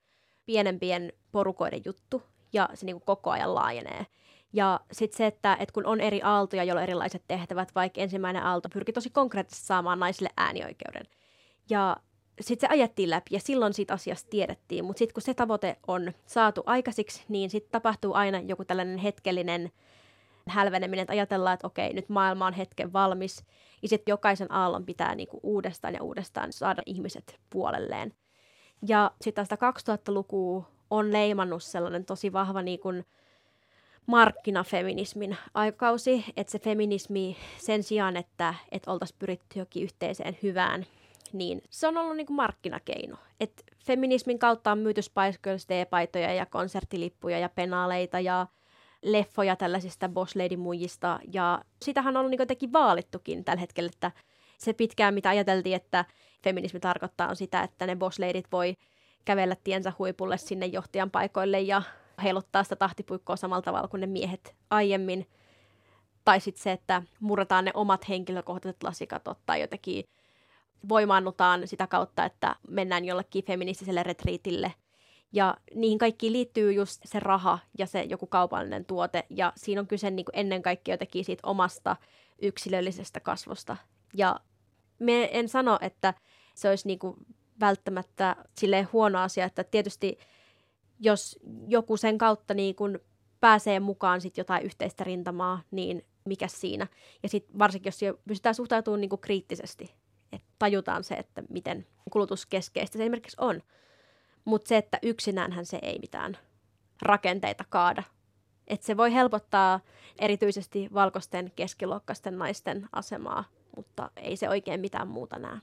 pienempien porukoiden juttu ja se niin kuin koko ajan laajenee. Ja sitten se, että, että kun on eri aaltoja, joilla on erilaiset tehtävät, vaikka ensimmäinen aalto pyrki tosi konkreettisesti saamaan naisille äänioikeuden. Ja sitten se ajettiin läpi ja silloin siitä asiasta tiedettiin, mutta sitten kun se tavoite on saatu aikaisiksi, niin sitten tapahtuu aina joku tällainen hetkellinen hälveneminen, että ajatellaan, että okei, nyt maailma on hetken valmis, ja sitten jokaisen aallon pitää niinku uudestaan ja uudestaan saada ihmiset puolelleen. Ja sitten sitä 2000-lukua on leimannut sellainen tosi vahva niinku markkinafeminismin aikakausi, että se feminismi sen sijaan, että, että oltaisiin pyritty jokin yhteiseen hyvään, niin se on ollut niinku markkinakeino. Et feminismin kautta on myyty Spice Girls paitoja ja konserttilippuja ja penaaleita ja leffoja tällaisista boss lady muijista ja sitähän on ollut niin jotenkin vaalittukin tällä hetkellä, että se pitkään, mitä ajateltiin, että feminismi tarkoittaa, on sitä, että ne boss voi kävellä tiensä huipulle sinne johtajan paikoille ja heiluttaa sitä tahtipuikkoa samalla tavalla kuin ne miehet aiemmin. Tai sitten se, että murretaan ne omat henkilökohtaiset lasikatot tai jotenkin voimaannutaan sitä kautta, että mennään jollekin feministiselle retriitille – ja niihin kaikkiin liittyy just se raha ja se joku kaupallinen tuote. Ja siinä on kyse niin kuin ennen kaikkea jotenkin siitä omasta yksilöllisestä kasvosta. Ja me en sano, että se olisi niin kuin välttämättä silleen huono asia, että tietysti jos joku sen kautta niin kuin pääsee mukaan sit jotain yhteistä rintamaa, niin mikä siinä. Ja sitten varsinkin, jos pystytään suhtautumaan niin kuin kriittisesti, että tajutaan se, että miten kulutuskeskeistä se esimerkiksi on. Mutta se, että yksinäänhän se ei mitään rakenteita kaada. Et se voi helpottaa erityisesti valkoisten keskiluokkaisten naisten asemaa, mutta ei se oikein mitään muuta näe.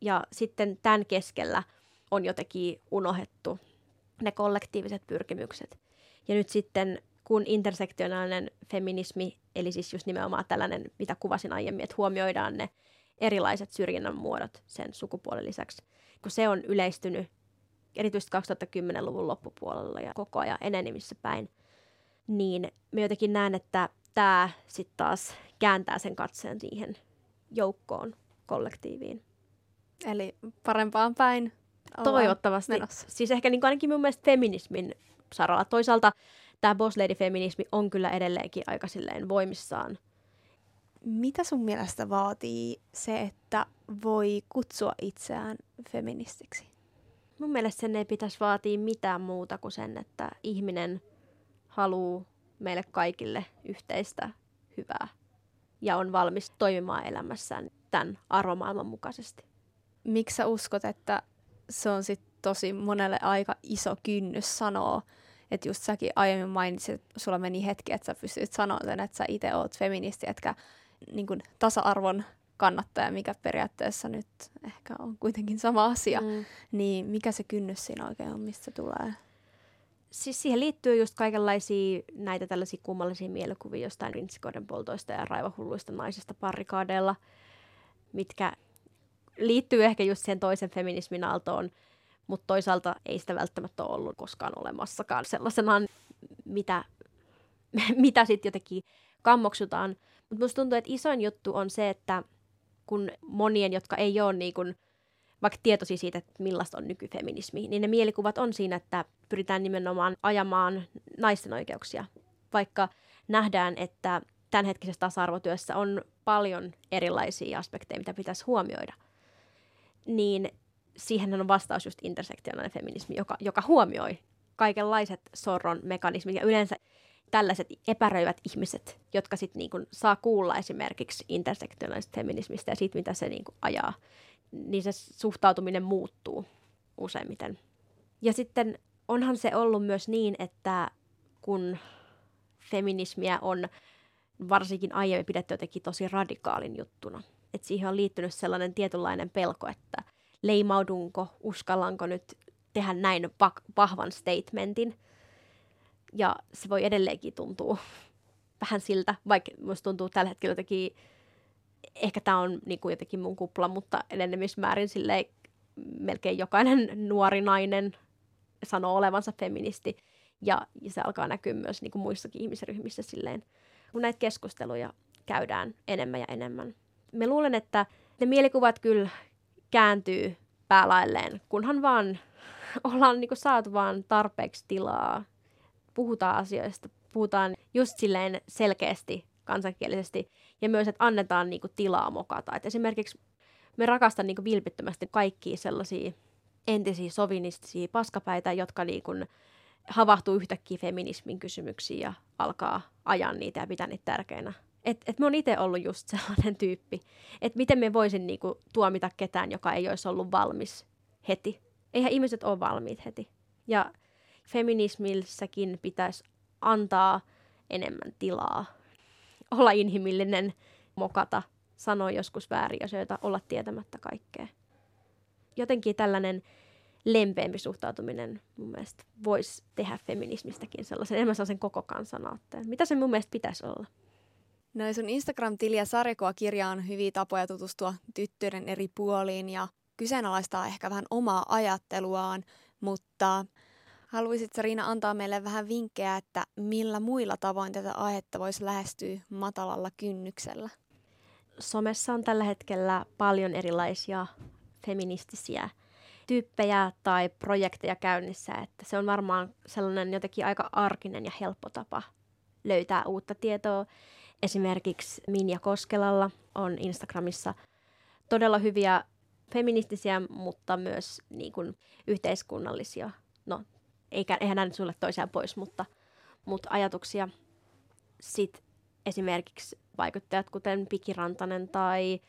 Ja sitten tämän keskellä on jotenkin unohdettu ne kollektiiviset pyrkimykset. Ja nyt sitten, kun intersektionaalinen feminismi, eli siis just nimenomaan tällainen, mitä kuvasin aiemmin, että huomioidaan ne erilaiset syrjinnän muodot sen sukupuolen lisäksi, kun se on yleistynyt erityisesti 2010-luvun loppupuolella ja koko ajan enenemissä päin, niin me jotenkin näen, että tämä sitten taas kääntää sen katseen siihen joukkoon, kollektiiviin. Eli parempaan päin Toivottavasti. Menossa. Siis ehkä niin ainakin mun mielestä feminismin saralla. Toisaalta tämä boss lady feminismi on kyllä edelleenkin aika silleen voimissaan. Mitä sun mielestä vaatii se, että voi kutsua itseään feministiksi? Mun mielestä sen ei pitäisi vaatia mitään muuta kuin sen, että ihminen haluaa meille kaikille yhteistä hyvää ja on valmis toimimaan elämässään tämän arvomaailman mukaisesti. Miksi sä uskot, että se on sit tosi monelle aika iso kynnys sanoa, että just säkin aiemmin mainitsit, että sulla meni hetki, että sä pystyt sanoa sen, että sä itse oot feministi, etkä niin kuin tasa-arvon kannattaja, mikä periaatteessa nyt ehkä on kuitenkin sama asia, mm. niin mikä se kynnys siinä oikein on, mistä tulee? Siis siihen liittyy just kaikenlaisia näitä tällaisia kummallisia mielikuvia jostain rintsikoiden poltoista ja raivahulluista naisista parikaadeilla, mitkä liittyy ehkä just siihen toisen feminismin aaltoon, mutta toisaalta ei sitä välttämättä ole ollut koskaan olemassakaan sellaisenaan, mitä, mitä sitten jotenkin kammoksutaan. Mutta musta tuntuu, että isoin juttu on se, että kun monien, jotka ei ole niin kuin, vaikka tietoisia siitä, että millaista on nykyfeminismi, niin ne mielikuvat on siinä, että pyritään nimenomaan ajamaan naisten oikeuksia. Vaikka nähdään, että tämänhetkisessä tasa-arvotyössä on paljon erilaisia aspekteja, mitä pitäisi huomioida, niin siihen on vastaus just intersektionaalinen feminismi, joka, joka huomioi kaikenlaiset sorron mekanismit ja yleensä tällaiset epäröivät ihmiset, jotka sitten niinku saa kuulla esimerkiksi intersektionaalisesta feminismistä ja siitä, mitä se niinku ajaa, niin se suhtautuminen muuttuu useimmiten. Ja sitten onhan se ollut myös niin, että kun feminismiä on varsinkin aiemmin pidetty jotenkin tosi radikaalin juttuna, että siihen on liittynyt sellainen tietynlainen pelko, että leimaudunko, uskallanko nyt tehdä näin vahvan statementin – ja se voi edelleenkin tuntua vähän siltä, vaikka musta tuntuu tällä hetkellä jotenkin, ehkä tämä on niin kuin jotenkin mun kupla, mutta enenemismäärin silleen melkein jokainen nuori nainen sanoo olevansa feministi. Ja, ja se alkaa näkyä myös niin kuin muissakin ihmisryhmissä silleen, kun näitä keskusteluja käydään enemmän ja enemmän. Me luulen, että ne mielikuvat kyllä kääntyy päälailleen, kunhan vaan ollaan niin kuin saatu vaan tarpeeksi tilaa. Puhutaan asioista, puhutaan just silleen selkeästi, kansankielisesti, ja myös, että annetaan niin kuin tilaa mokata. Et esimerkiksi me rakastan niin kuin vilpittömästi kaikkia sellaisia entisiä sovinistisia paskapäitä, jotka niin kuin havahtuu yhtäkkiä feminismin kysymyksiin ja alkaa ajaa niitä ja pitää niitä tärkeinä. Et, et mä oon itse ollut just sellainen tyyppi, että miten me voisin niinku tuomita ketään, joka ei olisi ollut valmis heti. Eihän ihmiset ole valmiit heti. Ja feminismissäkin pitäisi antaa enemmän tilaa. Olla inhimillinen, mokata, sanoa joskus väärin asioita, olla tietämättä kaikkea. Jotenkin tällainen lempeämpi suhtautuminen mun mielestä voisi tehdä feminismistäkin sellaisen, enemmän sellaisen koko kansan aatteen. Mitä se mun mielestä pitäisi olla? No sun Instagram-tili ja sarjakuva-kirja on hyviä tapoja tutustua tyttöiden eri puoliin ja kyseenalaistaa ehkä vähän omaa ajatteluaan, mutta haluaisitko Riina antaa meille vähän vinkkejä, että millä muilla tavoin tätä aihetta voisi lähestyä matalalla kynnyksellä? Somessa on tällä hetkellä paljon erilaisia feministisiä tyyppejä tai projekteja käynnissä, että se on varmaan sellainen jotenkin aika arkinen ja helppo tapa löytää uutta tietoa. Esimerkiksi Minja Koskelalla on Instagramissa todella hyviä feministisiä, mutta myös niin kuin, yhteiskunnallisia, no eikä, eihän nämä nyt sulle toisiaan pois, mutta, mutta ajatuksia. Sitten esimerkiksi vaikuttajat, kuten Piki Rantanen tai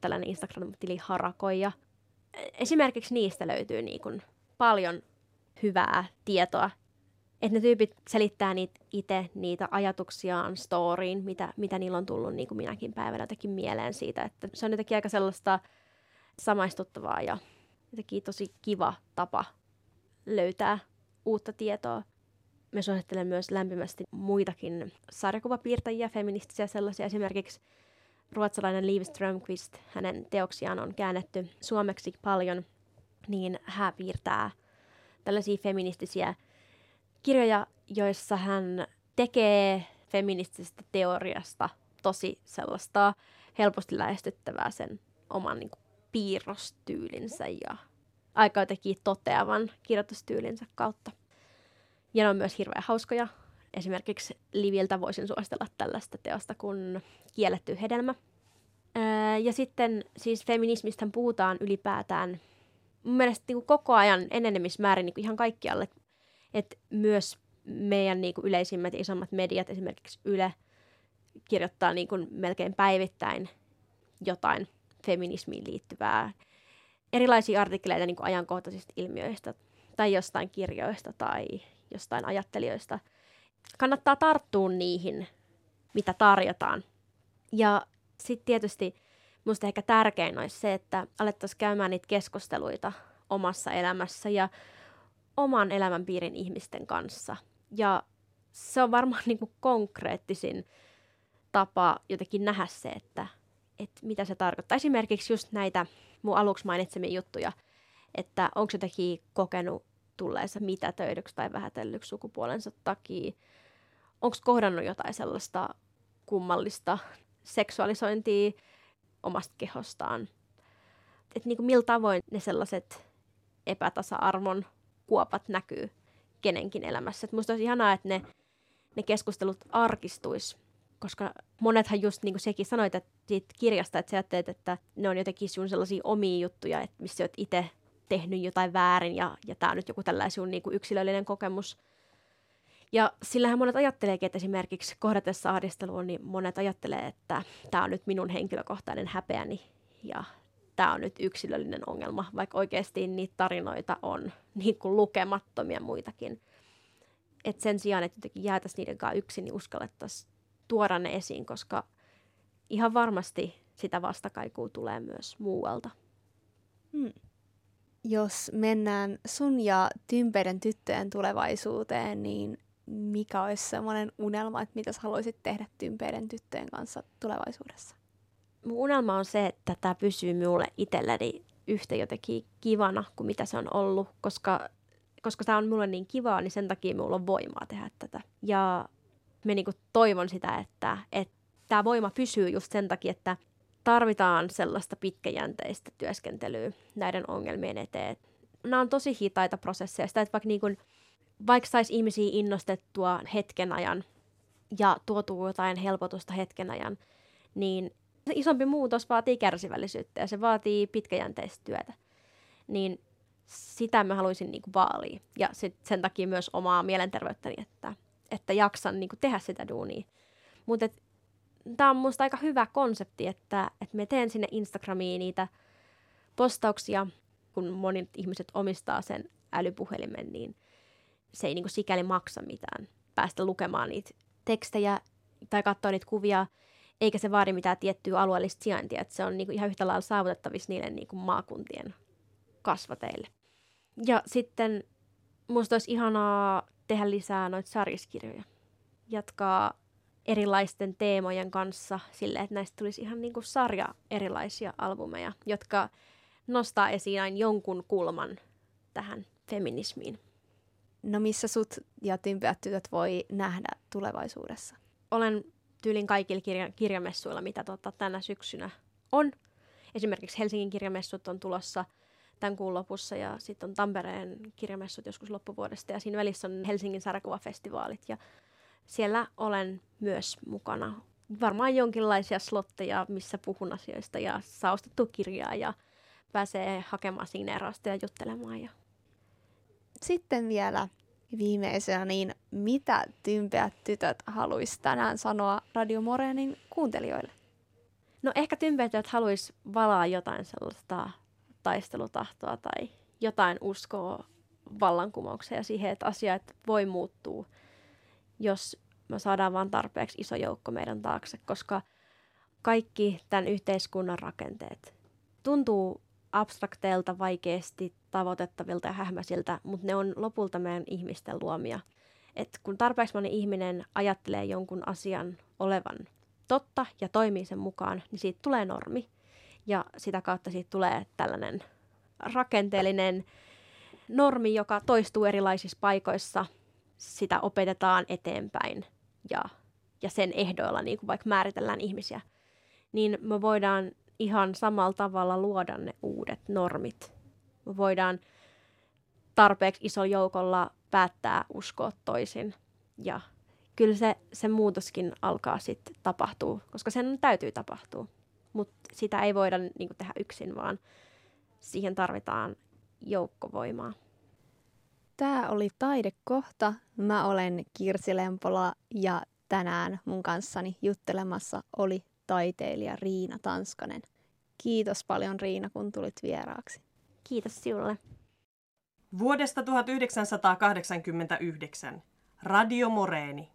tällainen Instagram-tili Harakoija. Esimerkiksi niistä löytyy niin kuin paljon hyvää tietoa että ne tyypit selittää niitä itse niitä ajatuksiaan storyin, mitä, mitä niillä on tullut niin kuin minäkin päivänä jotenkin mieleen siitä, että se on jotenkin aika sellaista samaistuttavaa ja jotenkin tosi kiva tapa löytää uutta tietoa. Me suosittelen myös lämpimästi muitakin sarjakuvapiirtäjiä, feministisiä sellaisia. Esimerkiksi ruotsalainen Liv Strömqvist, hänen teoksiaan on käännetty suomeksi paljon, niin hän piirtää tällaisia feministisiä kirjoja, joissa hän tekee feministisestä teoriasta tosi sellaista helposti lähestyttävää sen oman niin kuin, piirrostyylinsä ja aika jotenkin toteavan kirjoitustyylinsä kautta. Ja ne on myös hirveän hauskoja. Esimerkiksi Liviltä voisin suositella tällaista teosta kuin Kielletty hedelmä. ja sitten siis feminismistä puhutaan ylipäätään mun mielestä niin kuin koko ajan enenemismäärin niin kuin ihan kaikkialle että myös meidän niin kuin yleisimmät isommat mediat, esimerkiksi Yle, kirjoittaa niin kuin melkein päivittäin jotain feminismiin liittyvää, erilaisia artikkeleita niin kuin ajankohtaisista ilmiöistä tai jostain kirjoista tai jostain ajattelijoista. Kannattaa tarttua niihin, mitä tarjotaan. Ja sitten tietysti minusta ehkä tärkein olisi se, että alettaisiin käymään niitä keskusteluita omassa elämässä ja oman elämänpiirin ihmisten kanssa. Ja se on varmaan niin kuin konkreettisin tapa jotenkin nähdä se, että, että mitä se tarkoittaa. Esimerkiksi just näitä mun aluksi mainitsemia juttuja, että onko jotenkin kokenut tulleensa töidyksi tai vähätellyksi sukupuolensa takia. Onko kohdannut jotain sellaista kummallista seksuaalisointia omasta kehostaan. Että niin millä tavoin ne sellaiset epätasa-arvon kuopat näkyy kenenkin elämässä. Et musta olisi ihanaa, että ne, ne keskustelut arkistuis, koska monethan just niin kuin sekin sanoit että siitä kirjasta, että sä ajattelet, että ne on jotenkin sun sellaisia omia juttuja, että missä oot itse tehnyt jotain väärin ja, ja tämä on nyt joku tällainen sun niin kuin yksilöllinen kokemus. Ja sillähän monet ajatteleekin, että esimerkiksi kohdatessa ahdistelua, niin monet ajattelee, että tämä on nyt minun henkilökohtainen häpeäni ja tämä on nyt yksilöllinen ongelma, vaikka oikeasti niitä tarinoita on niin kuin lukemattomia muitakin. Et sen sijaan, että jotenkin jäätäisiin niiden kanssa yksin, niin uskallettaisiin tuoda ne esiin, koska ihan varmasti sitä vastakaikua tulee myös muualta. Hmm. Jos mennään sun ja tympeiden tyttöjen tulevaisuuteen, niin mikä olisi semmoinen unelma, että mitä haluaisit tehdä tympeiden tyttöjen kanssa tulevaisuudessa? mun unelma on se, että tämä pysyy minulle itselleni yhtä jotenkin kivana kuin mitä se on ollut, koska, koska tämä on mulle niin kivaa, niin sen takia mulla on voimaa tehdä tätä. Ja me niinku toivon sitä, että, tämä voima pysyy just sen takia, että tarvitaan sellaista pitkäjänteistä työskentelyä näiden ongelmien eteen. Nämä on tosi hitaita prosesseja. Sitä, että vaikka, niin kuin, vaikka saisi ihmisiä innostettua hetken ajan ja tuotuu jotain helpotusta hetken ajan, niin se isompi muutos vaatii kärsivällisyyttä ja se vaatii pitkäjänteistä työtä. Niin sitä mä haluaisin niin kuin vaalia. Ja sit sen takia myös omaa mielenterveyttäni, että, että jaksan niin kuin tehdä sitä duunia. Mutta tämä on musta aika hyvä konsepti, että, että me teen sinne Instagramiin niitä postauksia, kun monet ihmiset omistaa sen älypuhelimen, niin se ei niin kuin sikäli maksa mitään päästä lukemaan niitä tekstejä tai katsoa niitä kuvia, eikä se vaadi mitään tiettyä alueellista sijaintia, että se on niin kuin ihan yhtä lailla saavutettavissa niille niin kuin maakuntien kasvateille. Ja sitten musta olisi ihanaa tehdä lisää noita sarjiskirjoja. Jatkaa erilaisten teemojen kanssa sille, että näistä tulisi ihan niin kuin sarja erilaisia albumeja, jotka nostaa esiin aina jonkun kulman tähän feminismiin. No missä sut ja Tympeät tytöt voi nähdä tulevaisuudessa? Olen tyylin kaikilla kirja- kirjamessuilla, mitä tota, tänä syksynä on. Esimerkiksi Helsingin kirjamessut on tulossa tämän kuun lopussa ja sitten on Tampereen kirjamessut joskus loppuvuodesta ja siinä välissä on Helsingin sarjakuvafestivaalit ja siellä olen myös mukana. Varmaan jonkinlaisia slotteja, missä puhun asioista ja saa ostettua kirjaa ja pääsee hakemaan signeerausta ja juttelemaan. Ja... Sitten vielä viimeisenä, niin mitä tympeät tytöt haluaisi tänään sanoa Radio Morenin kuuntelijoille? No ehkä tympeät tytöt haluaisi valaa jotain sellaista taistelutahtoa tai jotain uskoa vallankumoukseen ja siihen, että asiat voi muuttua – jos me saadaan vain tarpeeksi iso joukko meidän taakse, koska kaikki tämän yhteiskunnan rakenteet tuntuu abstrakteilta, vaikeasti tavoitettavilta ja hähmäisiltä, mutta ne on lopulta meidän ihmisten luomia. Et kun tarpeeksi moni ihminen ajattelee jonkun asian olevan totta ja toimii sen mukaan, niin siitä tulee normi. Ja sitä kautta siitä tulee tällainen rakenteellinen normi, joka toistuu erilaisissa paikoissa – sitä opetetaan eteenpäin ja, ja sen ehdoilla niin kuin vaikka määritellään ihmisiä, niin me voidaan ihan samalla tavalla luoda ne uudet normit. Me voidaan tarpeeksi iso joukolla päättää uskoa toisin ja kyllä se, se muutoskin alkaa sitten tapahtua, koska sen täytyy tapahtua. Mutta sitä ei voida niin kuin, tehdä yksin, vaan siihen tarvitaan joukkovoimaa. Tämä oli taidekohta. Mä olen Kirsi Lempola ja tänään mun kanssani juttelemassa oli taiteilija Riina Tanskanen. Kiitos paljon Riina, kun tulit vieraaksi. Kiitos sinulle. Vuodesta 1989 Radio Moreeni.